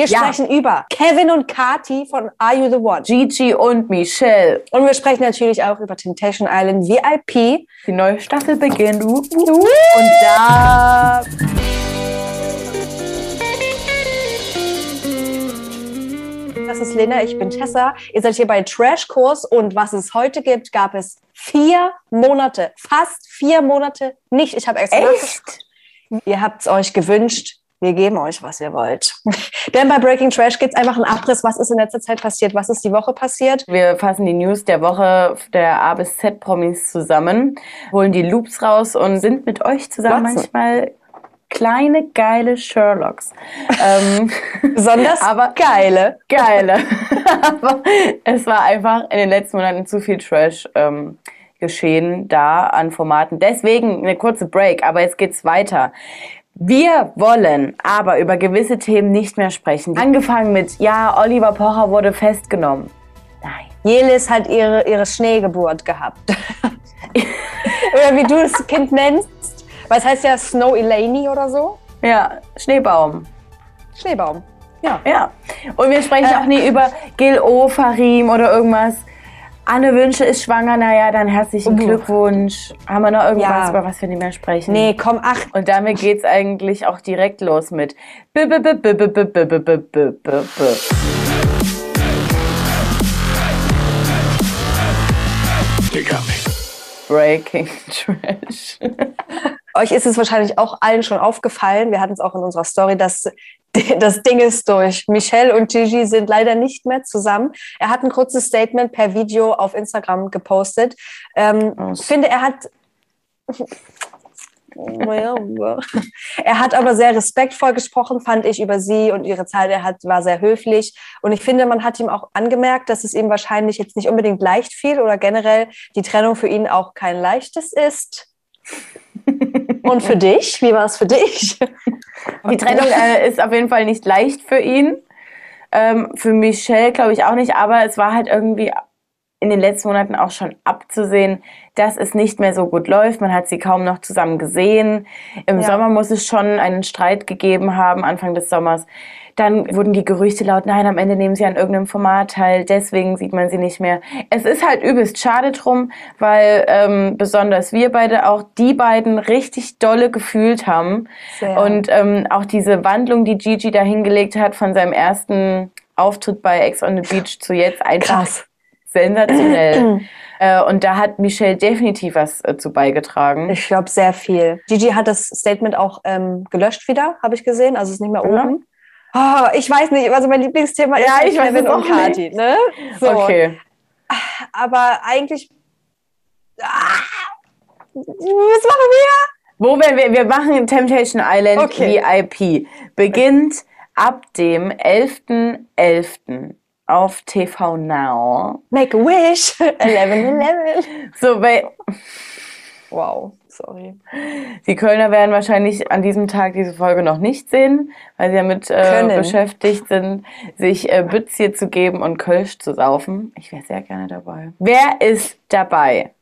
Wir Ja. sprechen über Kevin und Kati von Are You the One? Gigi und Michelle. Und wir sprechen natürlich auch über Temptation Island VIP. Die neue Staffel beginnt. Und da. Das ist Lena, ich bin Tessa. Ihr seid hier bei Trashkurs und was es heute gibt, gab es vier Monate, fast vier Monate nicht. Ich habe extra. Echt? Ihr habt es euch gewünscht. Wir geben euch, was ihr wollt. Denn bei Breaking Trash gibt es einfach einen Abriss, was ist in letzter Zeit passiert, was ist die Woche passiert. Wir fassen die News der Woche der A bis Z Promis zusammen, holen die Loops raus und sind mit euch zusammen Watson. manchmal kleine geile Sherlocks. ähm, Besonders Aber- geile. geile. Aber es war einfach in den letzten Monaten zu viel Trash ähm, geschehen da an Formaten. Deswegen eine kurze Break, aber jetzt geht's weiter. Wir wollen aber über gewisse Themen nicht mehr sprechen. Angefangen mit, ja, Oliver Pocher wurde festgenommen. Nein. Jelis hat ihre, ihre Schneegeburt gehabt. oder wie du das Kind nennst. Es heißt ja Snow Eleni oder so. Ja, Schneebaum. Schneebaum. Ja. Ja. Und wir sprechen Äh. auch nie über Gil O, Farim oder irgendwas. Anne Wünsche ist schwanger, naja, dann herzlichen Uh. Glückwunsch. Haben wir noch irgendwas, Ja. über was wir nicht mehr sprechen? Nee, komm, ach, Und damit geht's eigentlich auch direkt los mit B -b -b -b -b -b -b -b -b -b -b. Breaking Trash. euch ist es wahrscheinlich auch allen schon aufgefallen. Wir hatten es auch in unserer Story, dass das Ding ist durch. Michelle und Gigi sind leider nicht mehr zusammen. Er hat ein kurzes Statement per Video auf Instagram gepostet. Ähm, ich finde, er hat. Er hat aber sehr respektvoll gesprochen, fand ich, über sie und ihre Zeit. Er hat, war sehr höflich. Und ich finde, man hat ihm auch angemerkt, dass es ihm wahrscheinlich jetzt nicht unbedingt leicht fiel oder generell die Trennung für ihn auch kein leichtes ist. Und für dich? Wie war es für dich? Die Trennung äh, ist auf jeden Fall nicht leicht für ihn. Ähm, für Michelle glaube ich auch nicht, aber es war halt irgendwie in den letzten Monaten auch schon abzusehen, dass es nicht mehr so gut läuft. Man hat sie kaum noch zusammen gesehen. Im Ja. Sommer muss es schon einen Streit gegeben haben, Anfang des Sommers. Dann wurden die Gerüchte laut, nein, am Ende nehmen sie an irgendeinem Format teil, deswegen sieht man sie nicht mehr. Es ist halt übelst schade drum, weil ähm, besonders wir beide auch die beiden richtig dolle gefühlt haben. Sehr. Und ähm, auch diese Wandlung, die Gigi da hingelegt hat von seinem ersten Auftritt bei Ex on the Beach zu jetzt einfach Krass. sensationell. äh, und da hat Michelle definitiv was äh, zu beigetragen. Ich glaube, sehr viel. Gigi hat das Statement auch ähm, gelöscht wieder, habe ich gesehen. Also es ist nicht mehr oben. Oh, ich weiß nicht, also mein Lieblingsthema Ja, ist ich weiß Kevin und Kati. Ne? So. Okay. Aber eigentlich. Ah, was machen wir? Wo wir, wir, wir machen Temptation Island Okay. VIP. Beginnt ab dem 11.11. auf TV Now. Make a wish. 11, 11. So, weil Wow, sorry. die Kölner werden wahrscheinlich an diesem Tag diese Folge noch nicht sehen, weil sie damit äh, beschäftigt sind, sich äh, Bütz hier zu geben und Kölsch zu saufen. Ich wäre sehr gerne dabei. Wer ist dabei?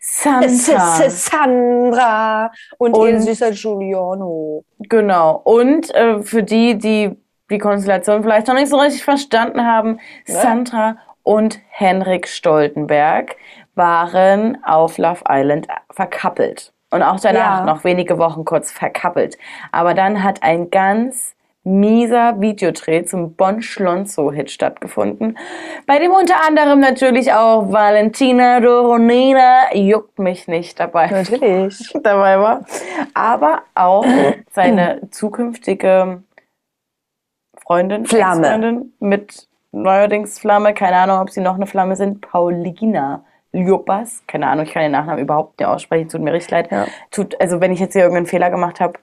Sandra. Sandra und, Und- ihr süßer Giuliano. Genau. Und äh, für die, die die Konstellation vielleicht noch nicht so richtig verstanden haben, Sandra und Henrik Stoltenberg waren auf Love Island verkappelt. Und auch danach Ja. noch wenige Wochen kurz verkappelt. Aber dann hat ein ganz mieser Videodreh zum Bon Schlonzo-Hit stattgefunden, bei dem unter anderem natürlich auch Valentina Doronina juckt mich nicht dabei Natürlich. dabei war, aber auch seine zukünftige Freundin, Flamme. Mit neuerdings Flamme, keine Ahnung, ob sie noch eine Flamme sind, Paulina Ljopas, keine Ahnung, ich kann den Nachnamen überhaupt nicht aussprechen, tut mir richtig leid. Ja. Tut, also wenn ich jetzt hier irgendeinen Fehler gemacht habe,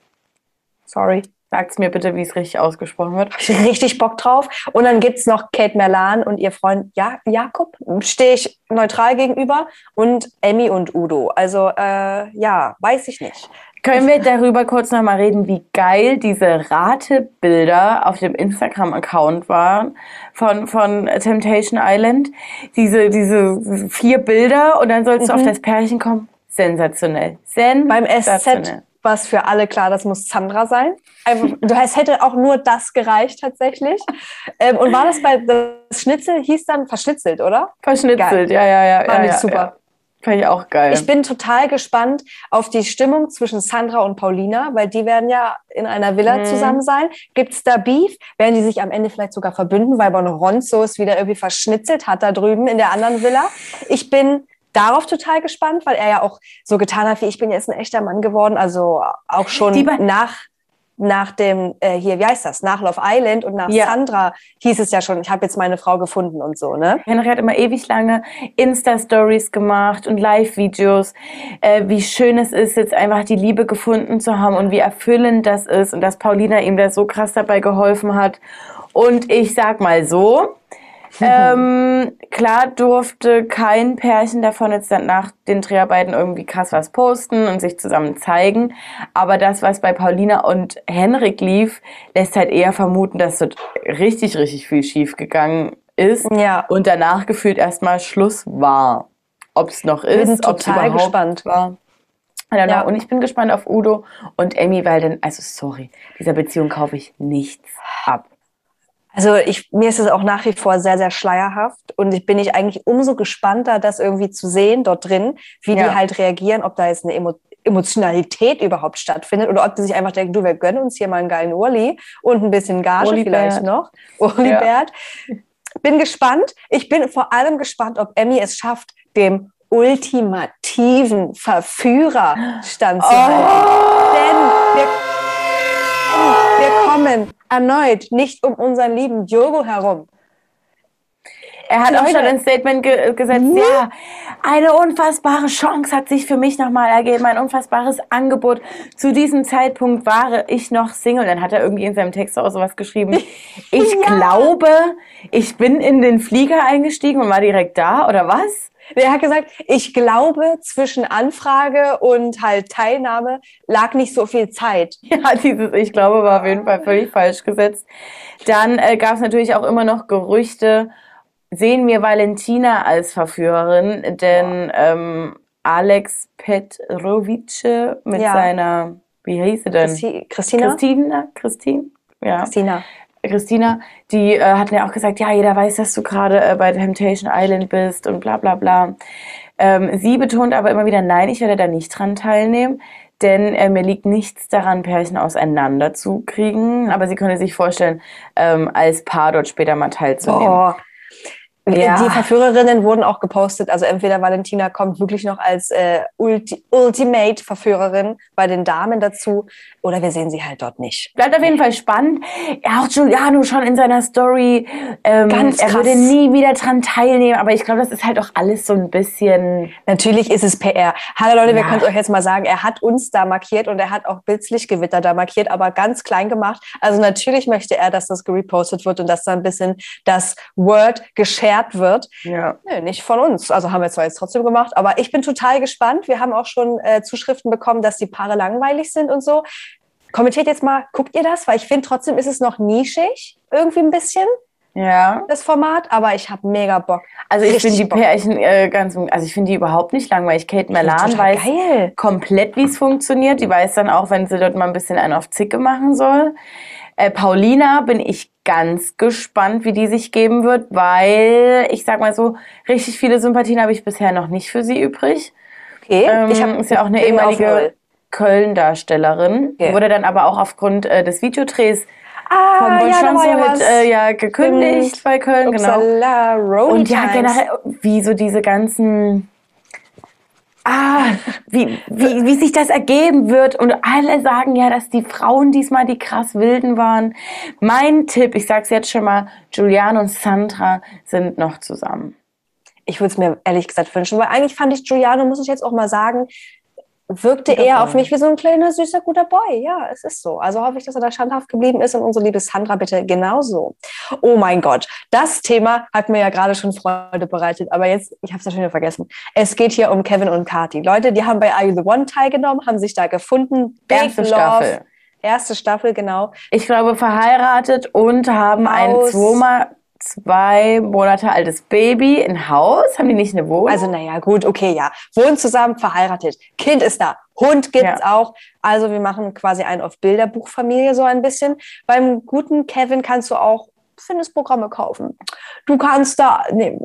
Sorry. sagt's mir bitte, wie es richtig ausgesprochen wird. Ich richtig Bock drauf. Und dann gibt's noch Kate Merlan und ihr Freund ja Jakob. Stehe ich neutral gegenüber. Und Emmy und Udo. Also, äh, ja, weiß ich nicht. Können wir darüber kurz nochmal reden, wie geil diese Ratebilder auf dem Instagram-Account waren von, von Temptation Island? Diese, diese vier Bilder und dann sollst du auf das Pärchen kommen. Sensationell. Mhm. Beim Sensationell. SZ war es für alle klar, das muss Sandra sein. Einfach, du, es hätte auch nur das gereicht tatsächlich. Ähm, und war das bei das Schnitzel, hieß dann verschnitzelt, oder? Verschnitzelt, ja, ja, ja. Fand ja, ich super. Ja. Fand ich auch geil. Ich bin total gespannt auf die Stimmung zwischen Sandra und Paulina, weil die werden ja in einer Villa Mhm. zusammen sein. Gibt es da Beef? Werden die sich am Ende vielleicht sogar verbünden, weil Bonronzo es wieder irgendwie verschnitzelt hat da drüben in der anderen Villa? Ich bin darauf total gespannt, weil er ja auch so getan hat, wie ich bin jetzt ein echter Mann geworden. Also auch schon nach nach dem, äh, hier, wie heißt das, nach Love Island und nach Ja. Sandra hieß es ja schon, ich habe jetzt meine Frau gefunden und so, ne? Henry hat immer ewig lange Insta-Stories gemacht und Live-Videos, äh, wie schön es ist, jetzt einfach die Liebe gefunden zu haben und wie erfüllend das ist und dass Paulina ihm da so krass dabei geholfen hat. Und ich sag mal so, ähm, klar durfte kein Pärchen davon jetzt dann nach den Dreharbeiten irgendwie krass was posten und sich zusammen zeigen. Aber das, was bei Paulina und Henrik lief, lässt halt eher vermuten, dass dort richtig, richtig viel schief gegangen ist Ja. und danach gefühlt erstmal Schluss war. Ob es noch ist, ob es total überhaupt gespannt. war. Ja. Und ich bin gespannt auf Udo und Amy, weil dann, also sorry, dieser Beziehung kaufe ich nichts ab. Also ich, mir ist es auch nach wie vor sehr, sehr schleierhaft und ich bin ich eigentlich umso gespannter, das irgendwie zu sehen dort drin, wie Ja. die halt reagieren, ob da jetzt eine Emo Emotionalität überhaupt stattfindet oder ob die sich einfach denken, du, wir gönnen uns hier mal einen geilen Urli und ein bisschen Gage Urli vielleicht Bert. noch. Urlibert. Bin gespannt. Ich bin vor allem gespannt, ob Emmy es schafft, dem ultimativen Verführer standzuhalten. Denn wir, wir kommen erneut nicht um unseren lieben Diogo herum. Er hat auch schon ein Statement ge gesetzt, ja, eine unfassbare Chance hat sich für mich nochmal ergeben, ein unfassbares Angebot. Zu diesem Zeitpunkt war ich noch Single. Dann hat er irgendwie in seinem Text auch sowas geschrieben. Ich Ja. glaube, ich bin in den Flieger eingestiegen und war direkt da, oder was? Der hat gesagt, ich glaube, zwischen Anfrage und halt Teilnahme lag nicht so viel Zeit. Ja, dieses Ich glaube war auf jeden Fall völlig falsch gesetzt. Dann äh, gab es natürlich auch immer noch Gerüchte, sehen wir Valentina als Verführerin, denn ähm, Alex Petrovice mit Ja. seiner, wie hieß sie denn? Christi Christina? Christina? Christine? Ja. Christina. Christina, die äh, hat mir auch gesagt, ja, jeder weiß, dass du gerade äh, bei Temptation Island bist und bla bla bla. Ähm, sie betont aber immer wieder, nein, ich werde da nicht dran teilnehmen, denn äh, mir liegt nichts daran, Pärchen auseinander zu kriegen. Aber sie könnte sich vorstellen, ähm, als Paar dort später mal teilzunehmen. Boah. Ja. Die Verführerinnen wurden auch gepostet. Also entweder Valentina kommt wirklich noch als äh, Ulti Ultimate-Verführerin bei den Damen dazu oder wir sehen sie halt dort nicht. Bleibt auf jeden Fall spannend. Ja, auch Giuliano schon in seiner Story. Ähm, Ganz er krass. würde nie wieder dran teilnehmen, aber ich glaube, das ist halt auch alles so ein bisschen. Natürlich ist es PR. Hallo Leute, wir Ja. können es euch jetzt mal sagen, er hat uns da markiert und er hat auch Blitzlichtgewitter da markiert, aber ganz klein gemacht. Also natürlich möchte er, dass das gerepostet wird und dass da ein bisschen das Word geshared wird. Ja. Nö, nicht von uns. Also haben wir zwar jetzt trotzdem gemacht, aber ich bin total gespannt. Wir haben auch schon äh, Zuschriften bekommen, dass die Paare langweilig sind und so. Kommentiert jetzt mal, guckt ihr das? Weil ich finde, trotzdem ist es noch nischig, irgendwie ein bisschen, Ja. das Format, aber ich habe mega Bock. Also ich finde die Bock. Pärchen äh, ganz, also ich finde die überhaupt nicht langweilig. Kate Melan weiß geil. komplett, wie es funktioniert. Die weiß dann auch, wenn sie dort mal ein bisschen einen auf Zicke machen soll. Äh, Paulina bin ich ganz gespannt, wie die sich geben wird, weil ich sag mal so, richtig viele Sympathien habe ich bisher noch nicht für sie übrig. Okay, Ähm, ich hab, ist ja auch eine ehemalige. Köln-Darstellerin. Okay. Wurde dann aber auch aufgrund äh, des Videodrehs Ah, da war ja was. äh, ja gekündigt Stimmt. bei Köln, genau. Upsala, Roadie Und ja, generell, wie so diese ganzen. Ah, wie, wie, wie sich das ergeben wird. Und alle sagen ja, dass die Frauen diesmal die krass wilden waren. Mein Tipp, ich sag's jetzt schon mal, Julian und Sandra sind noch zusammen. Ich würde es mir ehrlich gesagt wünschen, weil eigentlich fand ich Giuliano, muss ich jetzt auch mal sagen, wirkte eher auf mich wie so ein kleiner, süßer, guter Boy. Ja, es ist so. Also hoffe ich, dass er da standhaft geblieben ist und unsere liebe Sandra bitte genauso. Oh mein Gott, das Thema hat mir ja gerade schon Freude bereitet, aber jetzt, ich habe es ja schon wieder vergessen. Es geht hier um Kevin und Kati. Leute, die haben bei Are You The One teilgenommen, haben sich da gefunden. Big Erste Love. Staffel. Erste Staffel, genau. Ich glaube, verheiratet und haben ein Aus- zweimal, zwei Monate altes Baby, ein Haus. Haben die nicht eine Wohnung? Also, naja, gut, okay, ja. Wohnen zusammen, verheiratet. Kind ist da. Hund gibt's Ja. auch. Also, wir machen quasi ein auf Bilderbuchfamilie so ein bisschen. Beim guten Kevin kannst du auch Fitnessprogramme kaufen. Du kannst da, nee,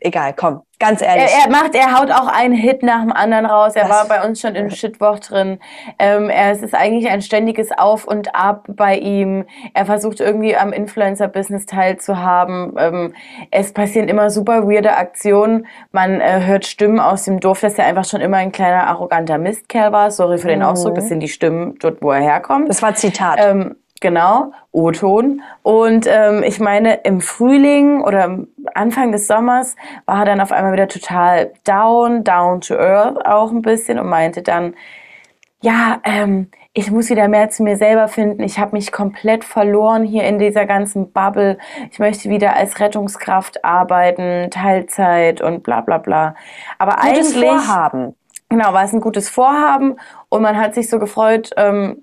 egal, komm, ganz ehrlich. Er, er macht, er haut auch einen Hit nach dem anderen raus. Er Das- war bei uns schon im Shitwoch drin. Ähm, er, es ist eigentlich ein ständiges Auf und Ab bei ihm. Er versucht irgendwie am Influencer-Business teilzuhaben. Ähm, es passieren immer super weirde Aktionen. Man äh, hört Stimmen aus dem Dorf, dass er einfach schon immer ein kleiner arroganter Mistkerl war. Sorry für den Ausdruck, das sind die Stimmen dort, wo er herkommt. das war Zitat. Ähm, genau, O-Ton. Und ähm, ich meine, im Frühling oder am Anfang des Sommers war er dann auf einmal wieder total down, down to earth auch ein bisschen und meinte dann, ja, ähm, ich muss wieder mehr zu mir selber finden. Ich habe mich komplett verloren hier in dieser ganzen Bubble. Ich möchte wieder als Rettungskraft arbeiten, Teilzeit und bla bla bla. Aber Gutes eigentlich Vorhaben. Genau, war es ein gutes Vorhaben und man hat sich so gefreut, ähm,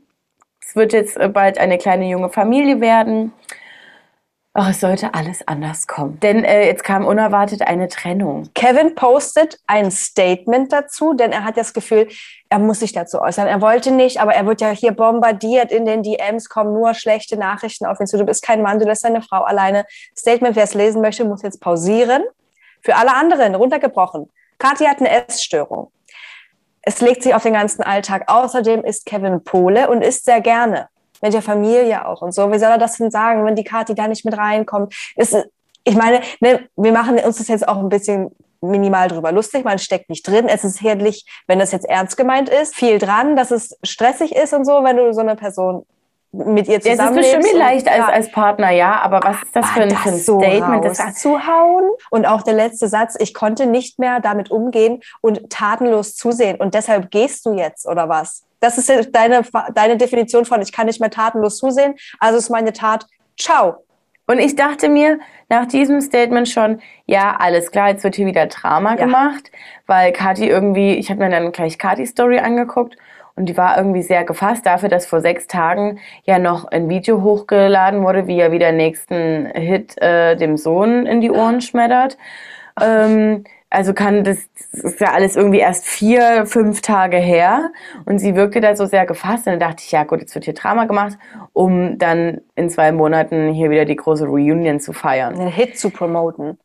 es wird jetzt äh, bald eine kleine junge Familie werden. Ach, es sollte alles anders kommen. Denn äh, jetzt kam unerwartet eine Trennung. Kevin postet ein Statement dazu, denn er hat das Gefühl, er muss sich dazu äußern. Er wollte nicht, aber er wird ja hier bombardiert in den DMs, kommen nur schlechte Nachrichten auf ihn zu. Du bist kein Mann, du lässt deine Frau alleine. Statement, wer es lesen möchte, muss jetzt pausieren. Für alle anderen, runtergebrochen. Kathi hat eine Essstörung. Es legt sich auf den ganzen Alltag. Außerdem ist Kevin Pole und isst sehr gerne. Mit der Familie auch und so. Wie soll er das denn sagen, wenn die Kathi da nicht mit reinkommt? Es, ich meine, ne, wir machen uns das jetzt auch ein bisschen minimal drüber lustig. Man steckt nicht drin. Es ist herrlich, wenn das jetzt ernst gemeint ist, viel dran, dass es stressig ist und so, wenn du so eine Person mit ihr Ja, es ist bestimmt leicht als, als Partner, ja, aber was ist das für ein, für ein das so Statement? Das war, rauszuhauen. Und auch der letzte Satz, ich konnte nicht mehr damit umgehen und tatenlos zusehen. Und deshalb gehst du jetzt, oder was? Das ist deine, deine Definition von, ich kann nicht mehr tatenlos zusehen. Also ist meine Tat, ciao. Und ich dachte mir nach diesem Statement schon, ja, alles klar, jetzt wird hier wieder Drama Ja. gemacht, weil Kathi irgendwie, ich habe mir dann gleich Kathis Story angeguckt und die war irgendwie sehr gefasst dafür, dass vor sechs Tagen ja noch ein Video hochgeladen wurde, wie er wieder nächsten Hit äh, dem Sohn in die Ohren schmettert. Ähm, also kann das, das ist ja alles irgendwie erst vier, fünf Tage her und sie wirkte da so sehr gefasst und dann dachte ich, ja gut, jetzt wird hier Drama gemacht, um dann in zwei Monaten hier wieder die große Reunion zu feiern. einen Hit zu promoten.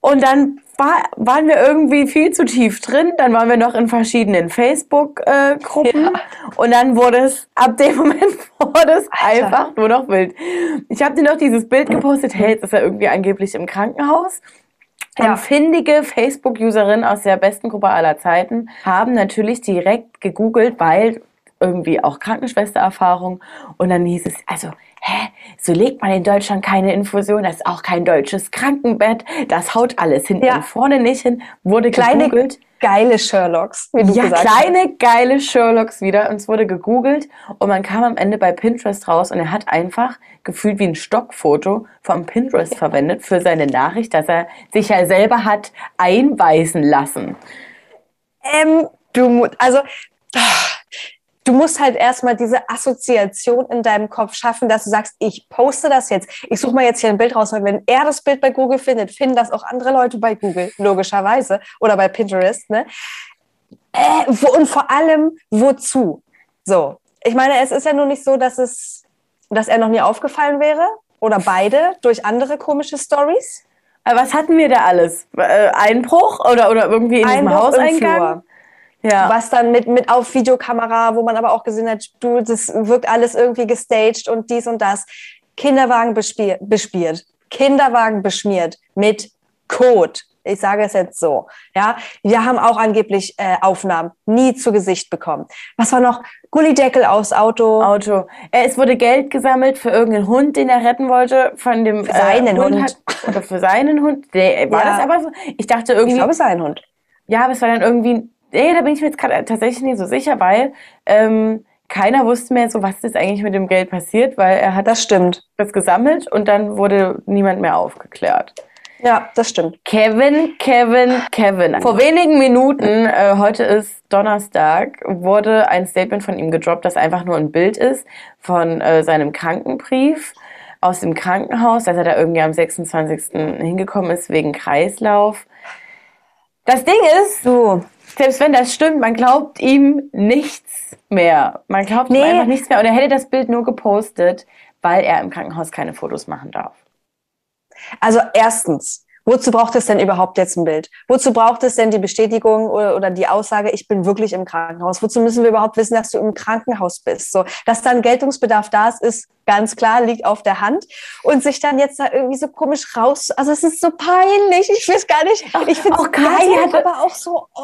Und dann war, waren wir irgendwie viel zu tief drin. Dann waren wir noch in verschiedenen Facebook-Gruppen. Ja. Und dann wurde es, ab dem Moment wurde es Alter. einfach nur noch wild. Ich habe dir noch dieses Bild gepostet. Hey, jetzt ist er irgendwie angeblich im Krankenhaus. Ja. Und findige Facebook-Userinnen aus der besten Gruppe aller Zeiten haben natürlich direkt gegoogelt, weil irgendwie auch Krankenschwestererfahrung. Und dann hieß es, also, hä, so legt man in Deutschland keine Infusion, das ist auch kein deutsches Krankenbett, das haut alles hinten Ja. und vorne nicht hin, wurde Kleine, gegoogelt. geile Sherlocks, wie du Ja, gesagt hast. kleine, geile Sherlocks wieder. Und es wurde gegoogelt und man kam am Ende bei Pinterest raus und er hat einfach gefühlt wie ein Stockfoto vom Pinterest verwendet für seine Nachricht, dass er sich ja selber hat einweisen lassen. Ähm, du, also, ah, du musst halt erstmal diese Assoziation in deinem Kopf schaffen, dass du sagst, ich poste das jetzt. Ich suche mal jetzt hier ein Bild raus, weil wenn er das Bild bei Google findet, finden das auch andere Leute bei Google, logischerweise. Oder bei Pinterest, ne? Äh, wo, und vor allem, wozu? So. Ich meine, es ist ja nur nicht so, dass es, dass er noch nie aufgefallen wäre. Oder beide durch andere komische Stories. Was hatten wir da alles? Äh, Einbruch oder, oder irgendwie in diesem Einbruch im Hauseingang? Ja. was dann mit, mit auf Videokamera, wo man aber auch gesehen hat, du, das wirkt alles irgendwie gestaged und dies und das. Kinderwagen bespiert, bespielt, Kinderwagen beschmiert mit Kot. Ich sage es jetzt so. Ja, wir haben auch angeblich äh, Aufnahmen nie zu Gesicht bekommen. Was war noch? Gullideckel aus Auto. Auto. Äh, es wurde Geld gesammelt für irgendeinen Hund, den er retten wollte, von dem Für seinen Hund. Hat, oder für seinen Hund. Der, war Ja. das aber so? Ich dachte Ich irgendwie, glaube, es sei ein Hund. ja, aber es war dann irgendwie, nee, da bin ich mir jetzt gerade tatsächlich nicht so sicher, weil ähm, keiner wusste mehr so, was ist eigentlich mit dem Geld passiert, weil er hat Das stimmt. das gesammelt und dann wurde niemand mehr aufgeklärt. Ja, das stimmt. Kevin, Kevin, Kevin. Vor wenigen Minuten, äh, heute ist Donnerstag, wurde ein Statement von ihm gedroppt, das einfach nur ein Bild ist von äh, seinem Krankenbrief. aus dem Krankenhaus, dass er da irgendwie am 26. hingekommen ist wegen Kreislauf. Das Ding ist, Du, selbst wenn das stimmt, man glaubt ihm nichts mehr. Man glaubt ihm Nee. einfach nichts mehr. Und er hätte das Bild nur gepostet, weil er im Krankenhaus keine Fotos machen darf. Also erstens, wozu braucht es denn überhaupt jetzt ein Bild? Wozu braucht es denn die Bestätigung oder, oder die Aussage, ich bin wirklich im Krankenhaus? Wozu müssen wir überhaupt wissen, dass du im Krankenhaus bist? So, dass da ein Geltungsbedarf da ist, ist ganz klar, liegt auf der Hand. Und sich dann jetzt da irgendwie so komisch raus, also es ist so peinlich. Ich weiß gar nicht. Ich finde Auch geil, hatte- aber auch so, oh.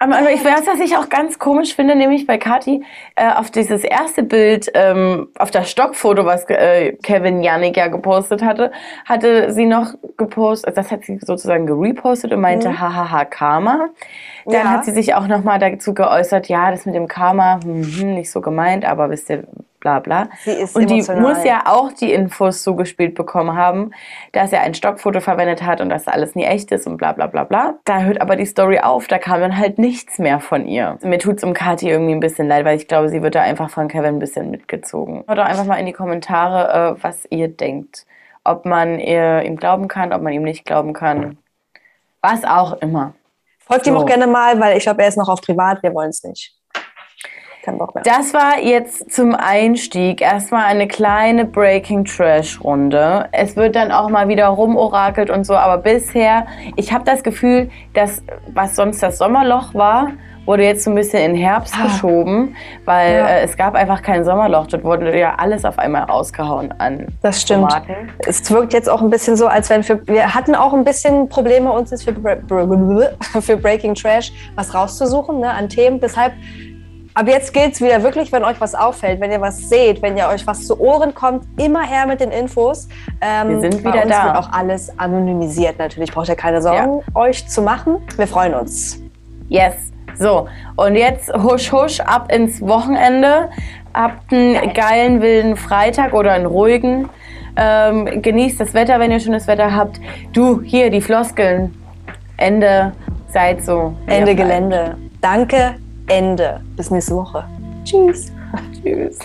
Aber, aber ich weiß, was ich auch ganz komisch finde, nämlich bei Kathi, äh, auf dieses erste Bild, ähm, auf das Stockfoto, was äh, Kevin Yannick ja gepostet hatte, hatte sie noch gepostet, das hat sie sozusagen gerepostet und meinte, Mhm. hahaha, Karma. Dann Ja. hat sie sich auch nochmal dazu geäußert, ja, das mit dem Karma, hm, hm, nicht so gemeint, aber wisst ihr, bla bla. Sie ist und die emotional. muss ja auch die Infos zugespielt bekommen haben, dass er ein Stockfoto verwendet hat und dass alles nie echt ist und bla bla bla bla. Da hört aber die Story auf, da kam dann halt nichts mehr von ihr. Mir tut's um Kathi irgendwie ein bisschen leid, weil ich glaube, sie wird da einfach von Kevin ein bisschen mitgezogen. Hört doch einfach mal in die Kommentare, äh, was ihr denkt. Ob man ihr, ihm glauben kann, ob man ihm nicht glauben kann. Was auch immer. Folgt ihm So. auch gerne mal, weil ich glaube, er ist noch auf privat, wir wollen es nicht. Kein Bock mehr. Das war jetzt zum Einstieg erstmal eine kleine Breaking Trash Runde. Es wird dann auch mal wieder rumorakelt und so, aber bisher, ich habe das Gefühl, dass was sonst das Sommerloch war, wurde jetzt so ein bisschen in Herbst Ah. geschoben, weil Ja. äh, es gab einfach kein Sommerloch. Dort wurde ja alles auf einmal rausgehauen an Das stimmt. Tomaten. Es wirkt jetzt auch ein bisschen so, als wenn für, wir hatten auch ein bisschen Probleme, uns jetzt für, für Breaking Trash was rauszusuchen ne, an Themen. Deshalb, ab jetzt gilt es wieder wirklich, wenn euch was auffällt, wenn ihr was seht, wenn ihr euch was zu Ohren kommt, immer her mit den Infos. Ähm, Wir sind wieder da. wird auch alles anonymisiert natürlich. Braucht ihr keine Sorgen, euch zu machen. Wir freuen uns. Yes. So, und jetzt husch husch ab ins Wochenende. Habt einen geilen, wilden Freitag oder einen ruhigen. Ähm, genießt das Wetter, wenn ihr schönes Wetter habt. Du, hier die Floskeln. Ende, seid so. Ende. Gelände. Danke, Ende. Bis nächste Woche. Tschüss. Tschüss.